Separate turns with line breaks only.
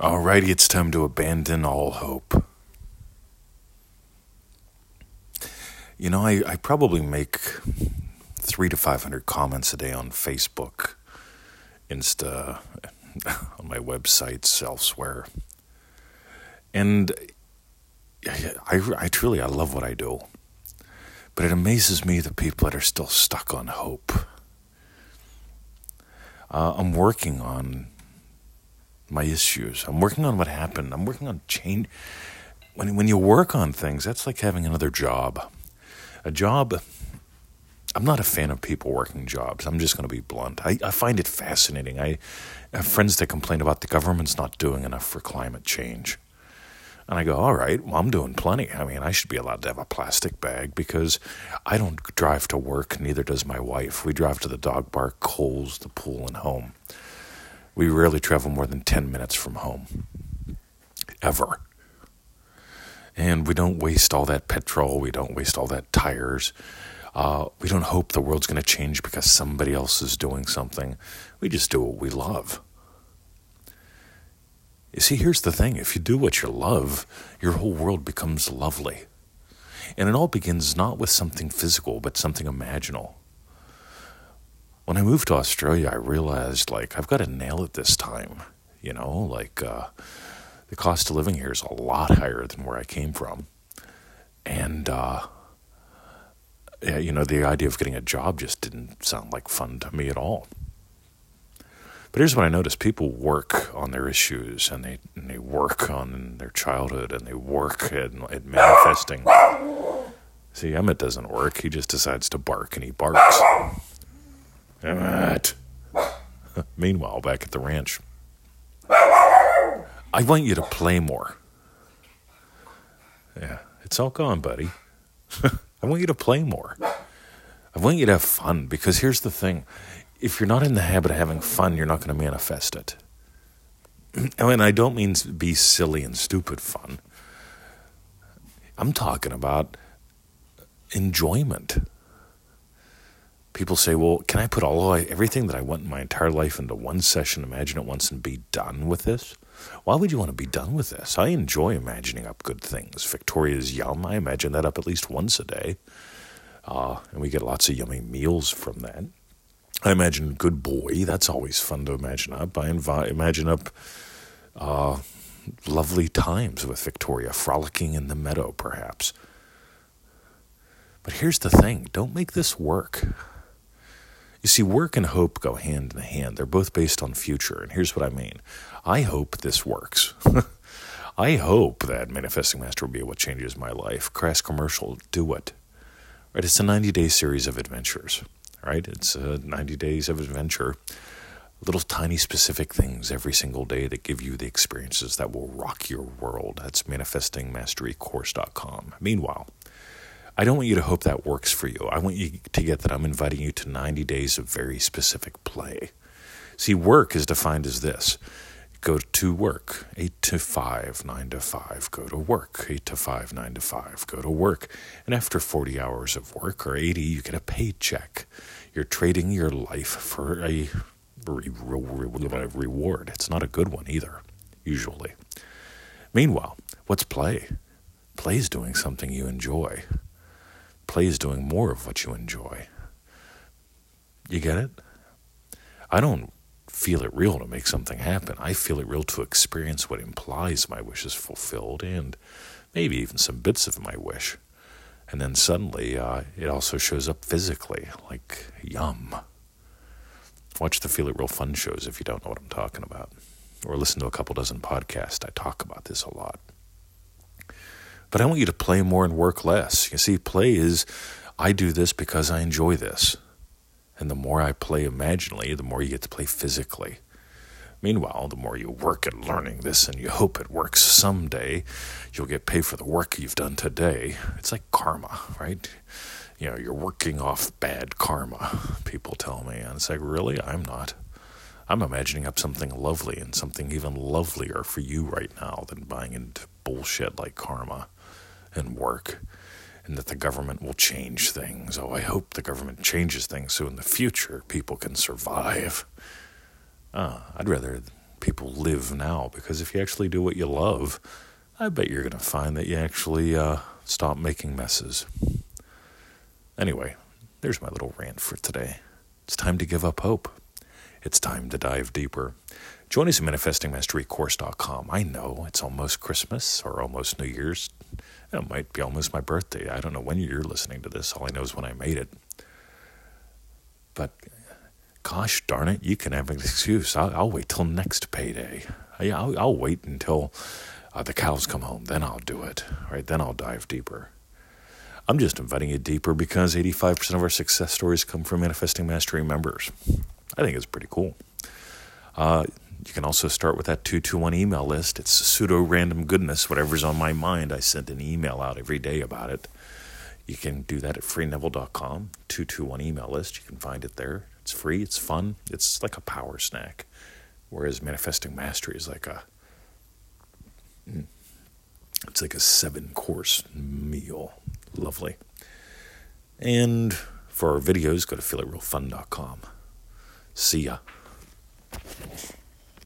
Alrighty, it's time to abandon all hope. You know, I, I probably make three to 500 comments a day on Facebook, Insta, on my websites, elsewhere. And I, I truly, I love what I do. But it amazes me the people that are still stuck on hope. Uh, I'm working on my issues. I'm working on what happened. I'm working on change. When, when you work on things, that's like having another job. A job, I'm not a fan of people working jobs. I'm just going to be blunt. I, I find it fascinating. I have friends that complain about the government's not doing enough for climate change. And I go, all right, well, I'm doing plenty. I mean, I should be allowed to have a plastic bag because I don't drive to work, neither does my wife. We drive to the dog park, Coles, the pool, and home. We rarely travel more than 10 minutes from home, ever. And we don't waste all that petrol, we don't waste all that tires. Uh, we don't hope the world's going to change because somebody else is doing something. We just do what we love. You see, here's the thing if you do what you love, your whole world becomes lovely. And it all begins not with something physical, but something imaginal. When I moved to Australia, I realized like I've got to nail it this time. You know, like uh, the cost of living here is a lot higher than where I came from, and uh, yeah, you know, the idea of getting a job just didn't sound like fun to me at all. But here's what I noticed: people work on their issues, and they and they work on their childhood, and they work at, at manifesting. See, Emmett doesn't work; he just decides to bark, and he barks. Emmett. Meanwhile, back at the ranch, I want you to play more. Yeah, it's all gone, buddy. I want you to play more. I want you to have fun because here's the thing if you're not in the habit of having fun, you're not going to manifest it. I mean, I don't mean be silly and stupid fun. I'm talking about enjoyment people say, well, can I put all everything that I want in my entire life into one session, imagine it once, and be done with this? Why would you want to be done with this? I enjoy imagining up good things. Victoria's Yum, I imagine that up at least once a day. Uh, and we get lots of yummy meals from that. I imagine Good Boy, that's always fun to imagine up. I invi- imagine up uh, lovely times with Victoria, frolicking in the meadow, perhaps. But here's the thing don't make this work. You see, work and hope go hand in hand. They're both based on future. And here's what I mean I hope this works. I hope that Manifesting Mastery will be what changes my life. Crass commercial, do it. Right? It's a 90 day series of adventures. Right? It's a 90 days of adventure. Little tiny specific things every single day that give you the experiences that will rock your world. That's manifestingmasterycourse.com. Meanwhile, I don't want you to hope that works for you. I want you to get that I'm inviting you to 90 days of very specific play. See, work is defined as this go to work, 8 to 5, 9 to 5, go to work, 8 to 5, 9 to 5, go to work. And after 40 hours of work or 80, you get a paycheck. You're trading your life for a re- re- reward. It's not a good one either, usually. Meanwhile, what's play? Play is doing something you enjoy play is doing more of what you enjoy. You get it? I don't feel it real to make something happen. I feel it real to experience what implies my wish is fulfilled and maybe even some bits of my wish. And then suddenly uh, it also shows up physically, like yum. Watch the Feel It Real Fun shows if you don't know what I'm talking about. Or listen to a couple dozen podcasts. I talk about this a lot. But I want you to play more and work less. You see, play is I do this because I enjoy this. And the more I play imaginally, the more you get to play physically. Meanwhile, the more you work at learning this and you hope it works someday, you'll get paid for the work you've done today. It's like karma, right? You know, you're working off bad karma, people tell me. And it's like, really? I'm not. I'm imagining up something lovely and something even lovelier for you right now than buying into bullshit like karma and work, and that the government will change things. Oh, I hope the government changes things so in the future people can survive. Uh, I'd rather people live now because if you actually do what you love, I bet you're going to find that you actually uh, stop making messes. Anyway, there's my little rant for today. It's time to give up hope. It's time to dive deeper. Join us at manifestingmasterycourse.com. I know it's almost Christmas or almost New Year's. It might be almost my birthday. I don't know when you're listening to this. All I know is when I made it. But gosh darn it, you can have an excuse. I'll, I'll wait till next payday. I'll, I'll wait until uh, the cows come home. Then I'll do it. Right? Then I'll dive deeper. I'm just inviting you deeper because 85% of our success stories come from Manifesting Mastery members. I think it's pretty cool. Uh, you can also start with that 221 email list. It's pseudo random goodness. Whatever's on my mind, I send an email out every day about it. You can do that at freeneville.com, 221 email list. You can find it there. It's free, it's fun, it's like a power snack. Whereas Manifesting Mastery is like a mm, it's like a seven course meal. Lovely. And for our videos, go to feelitrealfun.com. See ya.